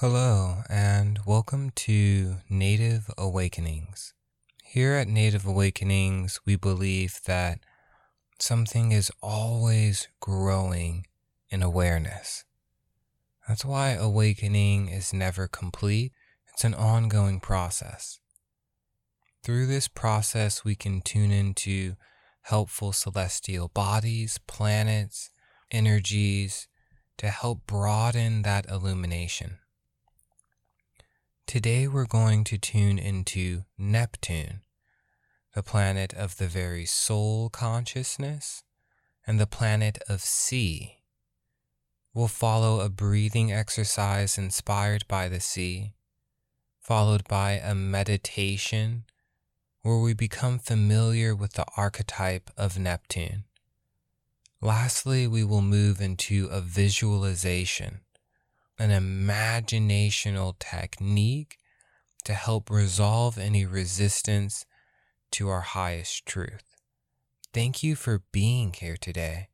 Hello, and welcome to Native Awakenings. Here at Native Awakenings, we believe that something is always growing in awareness. That's why awakening is never complete, it's an ongoing process. Through this process, we can tune into helpful celestial bodies, planets, energies to help broaden that illumination. Today we're going to tune into Neptune, the planet of the very soul consciousness and the planet of sea. We'll follow a breathing exercise inspired by the sea, followed by a meditation where we become familiar with the archetype of Neptune. Lastly, we will move into a visualization an imaginational technique to help resolve any resistance to our highest truth. Thank you for being here today,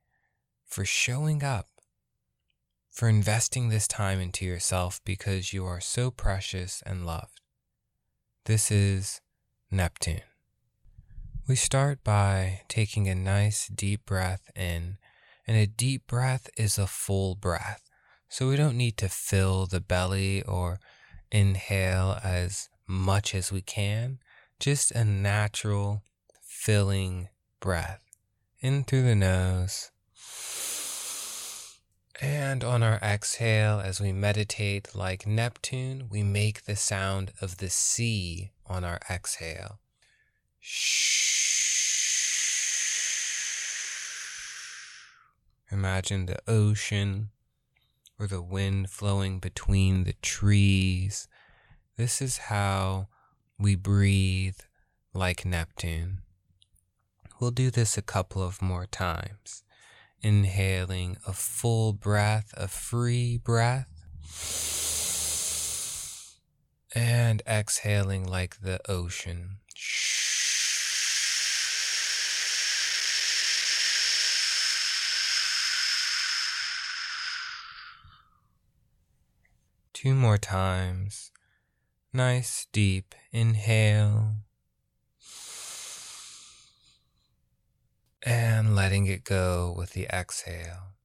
for showing up, for investing this time into yourself because you are so precious and loved. This is Neptune. We start by taking a nice deep breath in, and a deep breath is a full breath. So we don't need to fill the belly or inhale as much as we can, just a natural filling breath in through the nose. And on our exhale, as we meditate like Neptune, we make the sound of the sea on our exhale. Imagine the ocean or the wind flowing between the trees. This is how we breathe like Neptune. We'll do this a couple of more times. Inhaling a full breath, a free breath. And exhaling like the ocean. Two more times. Nice deep inhale. And letting it go with the exhale.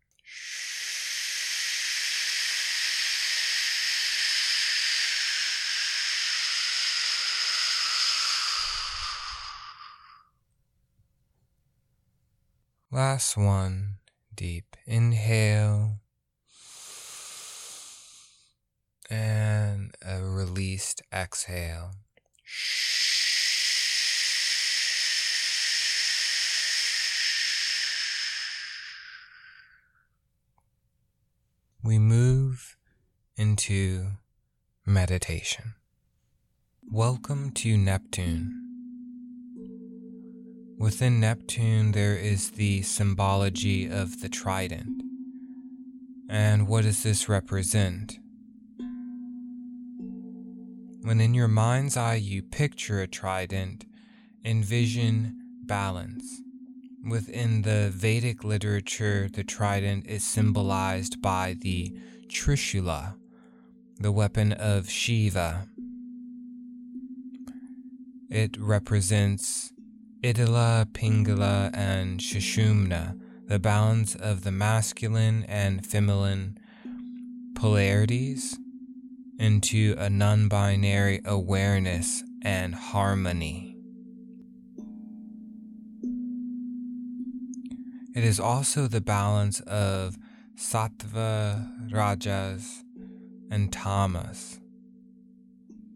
Last one. Deep inhale. And a released exhale. We move into meditation. Welcome to Neptune. Within Neptune, there is the symbology of the trident. And what does this represent? When in your mind's eye you picture a trident, envision balance. Within the Vedic literature, the trident is symbolized by the Trishula, the weapon of Shiva. It represents Itala, Pingala, and Sushumna, the balance of the masculine and feminine polarities into a non binary awareness and harmony. It is also the balance of sattva, rajas, and tamas.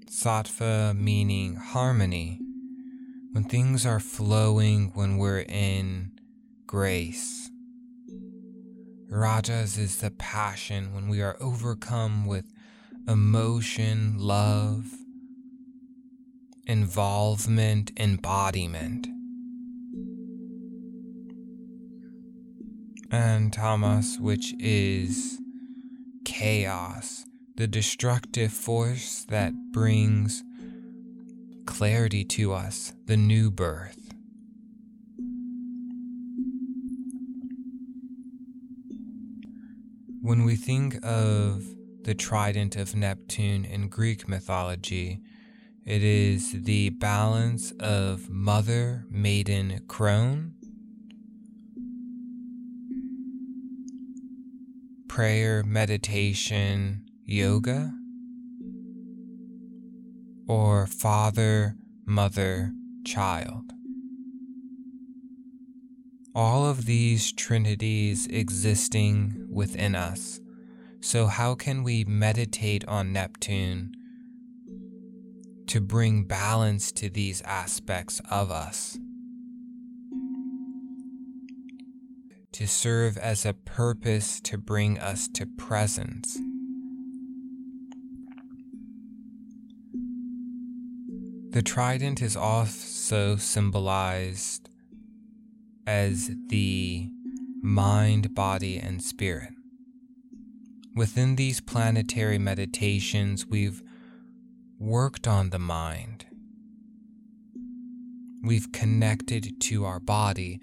Sattva meaning harmony, when things are flowing, when we're in grace. Rajas is the passion when we are overcome with emotion, love, involvement, embodiment. And tamas, which is chaos, the destructive force that brings clarity to us, the new birth. When we think of the trident of Neptune in Greek mythology. It is the balance of mother, maiden, crone, prayer, meditation, yoga, or father, mother, child. All of these trinities existing within us. So, how can we meditate on Neptune to bring balance to these aspects of us? To serve as a purpose to bring us to presence. The trident is also symbolized as the mind, body, and spirit. Within these planetary meditations, we've worked on the mind. We've connected to our body,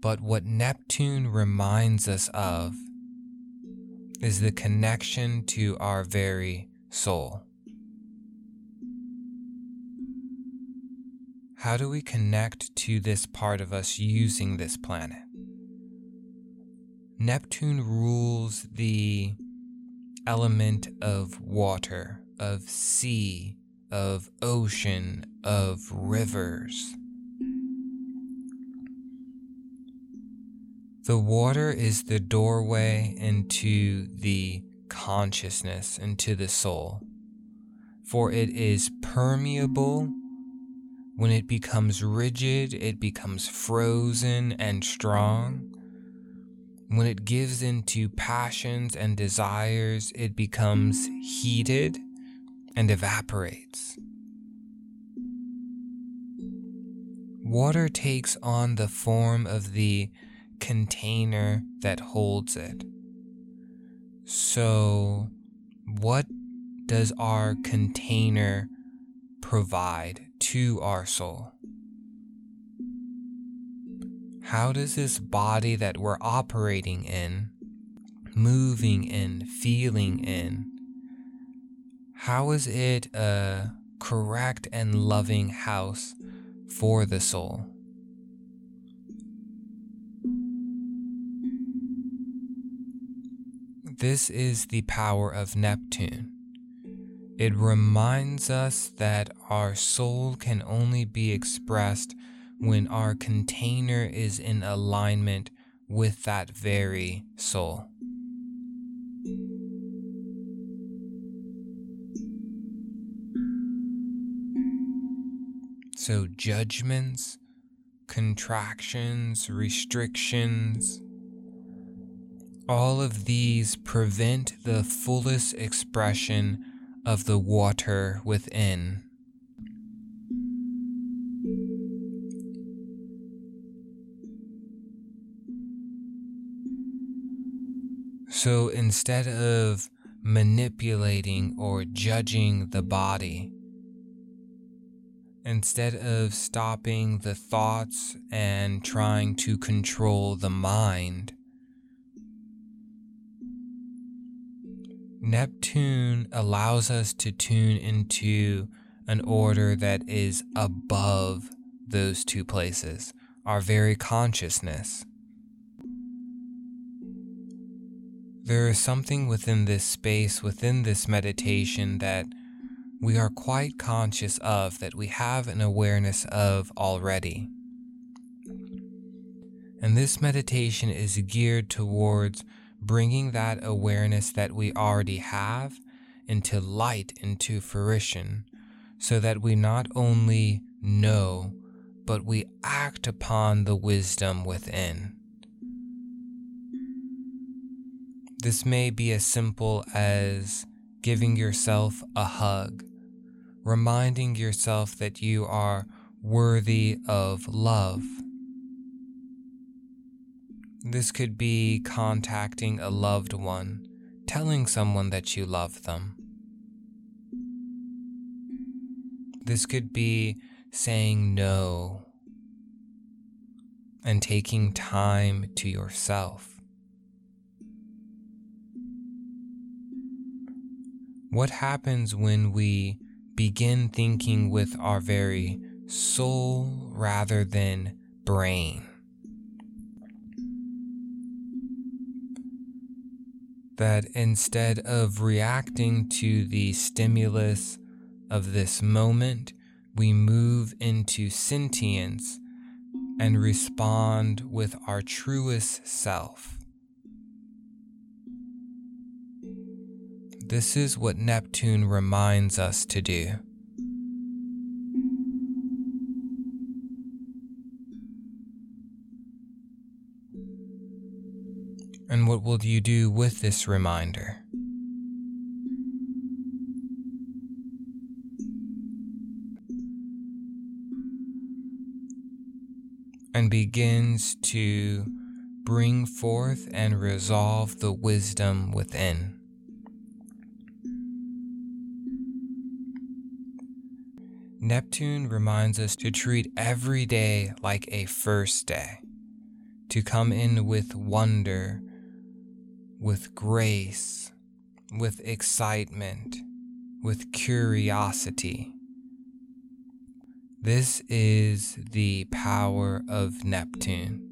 but what Neptune reminds us of is the connection to our very soul. How do we connect to this part of us using this planet? Neptune rules the element of water, of sea, of ocean, of rivers. The water is the doorway into the consciousness, into the soul, for it is permeable when it becomes rigid, it becomes frozen and strong. When it gives into passions and desires, it becomes heated and evaporates. Water takes on the form of the container that holds it. So, what does our container provide to our soul? How does this body that we're operating in, moving in, feeling in, how is it a correct and loving house for the soul? This is the power of Neptune. It reminds us that our soul can only be expressed when our container is in alignment with that very soul. So, judgments, contractions, restrictions, all of these prevent the fullest expression of the water within. So instead of manipulating or judging the body, instead of stopping the thoughts and trying to control the mind, Neptune allows us to tune into an order that is above those two places, our very consciousness. There is something within this space, within this meditation, that we are quite conscious of, that we have an awareness of already. And this meditation is geared towards bringing that awareness that we already have into light, into fruition, so that we not only know, but we act upon the wisdom within. This may be as simple as giving yourself a hug, reminding yourself that you are worthy of love this could be contacting a loved one, telling someone that you love them. This could be saying no and taking time to yourself. What happens when we begin thinking with our very soul rather than brain? That instead of reacting to the stimulus of this moment, we move into sentience and respond with our truest self. This is what Neptune reminds us to do. And what will you do with this reminder? And begins to bring forth and resolve the wisdom within. Neptune reminds us to treat every day like a first day, to come in with wonder, with grace, with excitement, with curiosity. This is the power of Neptune.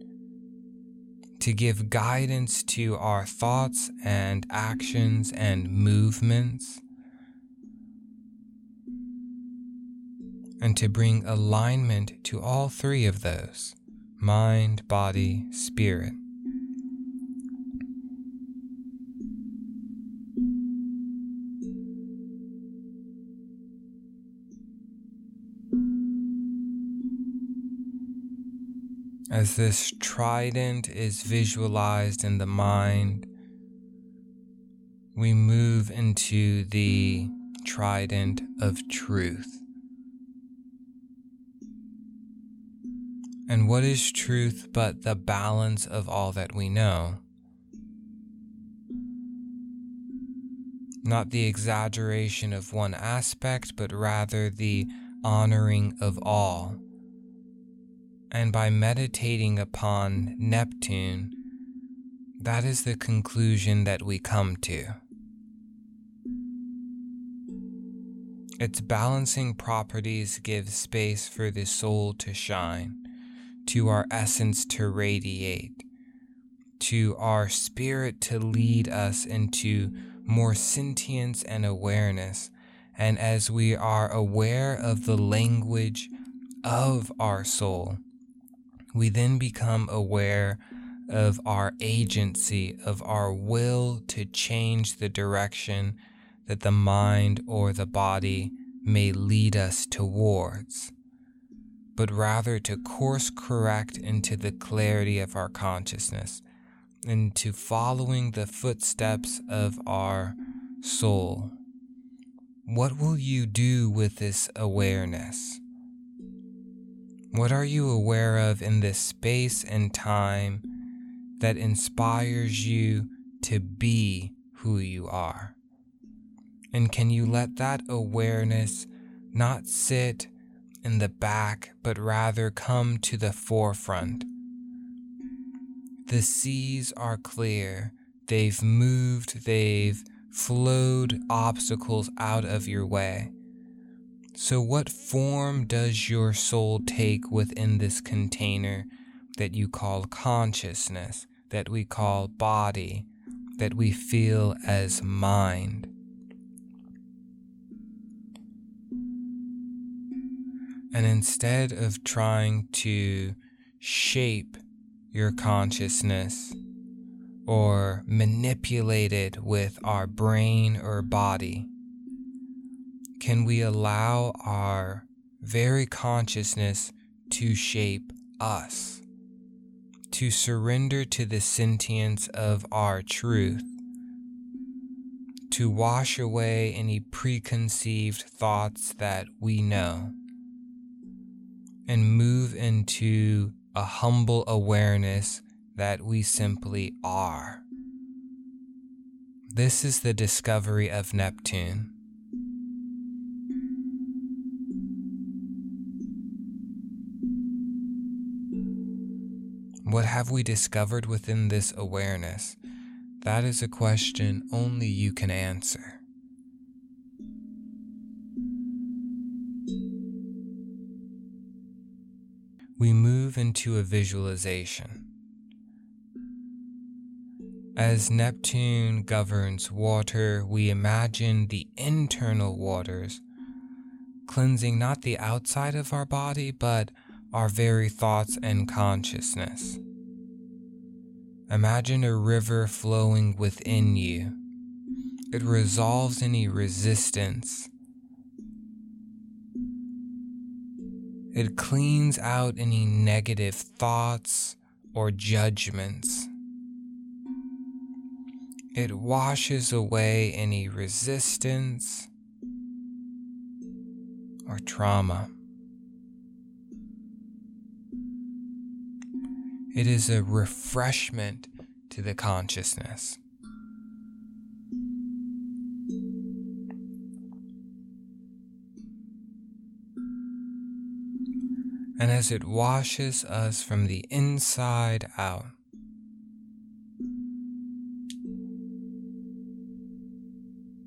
To give guidance to our thoughts and actions and movements and to bring alignment to all three of those mind, body, spirit. As this trident is visualized in the mind, we move into the trident of truth. And what is truth but the balance of all that we know? Not the exaggeration of one aspect, but rather the honoring of all. And by meditating upon Neptune, that is the conclusion that we come to. Its balancing properties give space for the soul to shine to our essence to radiate, to our spirit to lead us into more sentience and awareness. And as we are aware of the language of our soul, we then become aware of our agency, of our will to change the direction that the mind or the body may lead us towards but rather to course correct into the clarity of our consciousness, into following the footsteps of our soul. What will you do with this awareness? What are you aware of in this space and time that inspires you to be who you are? And can you let that awareness not sit in the back, but rather come to the forefront. The seas are clear, they've moved, they've flowed obstacles out of your way. So, what form does your soul take within this container that you call consciousness, that we call body, that we feel as mind? And instead of trying to shape your consciousness or manipulate it with our brain or body, can we allow our very consciousness to shape us, to surrender to the sentience of our truth, to wash away any preconceived thoughts that we know? And move into a humble awareness that we simply are. This is the discovery of Neptune. What have we discovered within this awareness? That is a question only you can answer. Into a visualization. As Neptune governs water, we imagine the internal waters, cleansing not the outside of our body, but our very thoughts and consciousness. Imagine a river flowing within you. It resolves any resistance. It cleans out any negative thoughts or judgments. It washes away any resistance or trauma. It is a refreshment to the consciousness. And as it washes us from the inside out,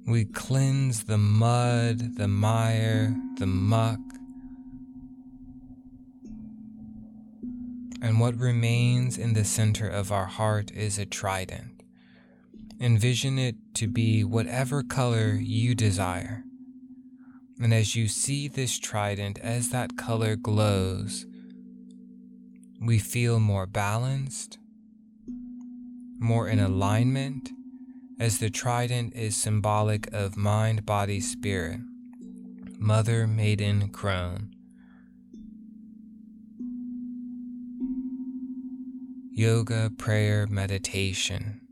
We cleanse the mud, the mire, the muck, and what remains in the center of our heart is a trident. Envision it to be whatever color you desire. And as you see this trident, as that color glows, we feel more balanced, more in alignment as the trident is symbolic of mind, body, spirit, mother, maiden, crone. Yoga, prayer, meditation.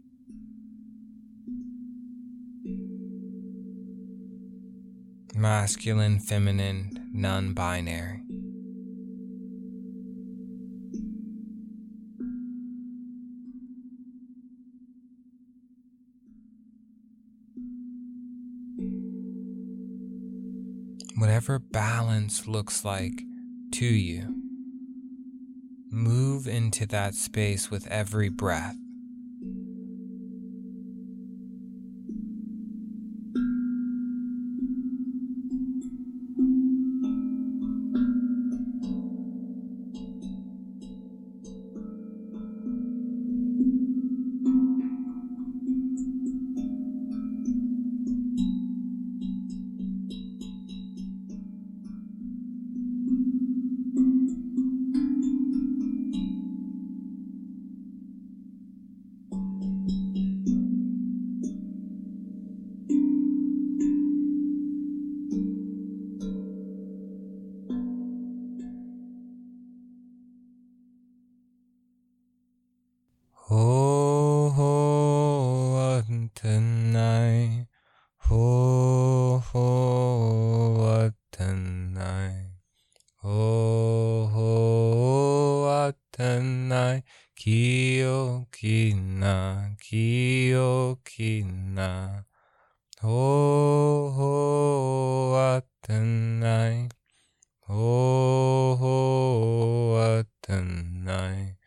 Masculine, feminine, non binary. whatever balance looks like to you. Move into that space with every breath. 清きな、清きな、方法はてない、方法はてない、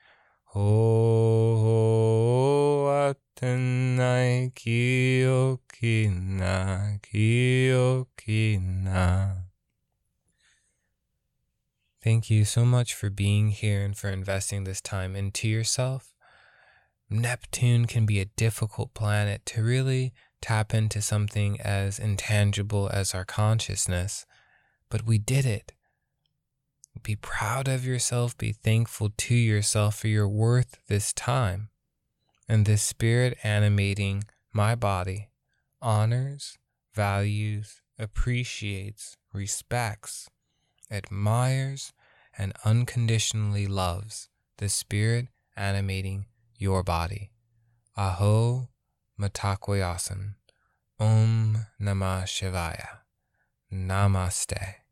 方法はてない、清きな、清きな。Thank you so much for being here and for investing this time into yourself. Neptune can be a difficult planet to really tap into something as intangible as our consciousness, but we did it. Be proud of yourself, be thankful to yourself for your worth this time. And this spirit animating my body honors, values, appreciates, respects, admires, and unconditionally loves the spirit animating your body. Aho Mitakuye Oyasin. Om Namah Shivaya. Namaste.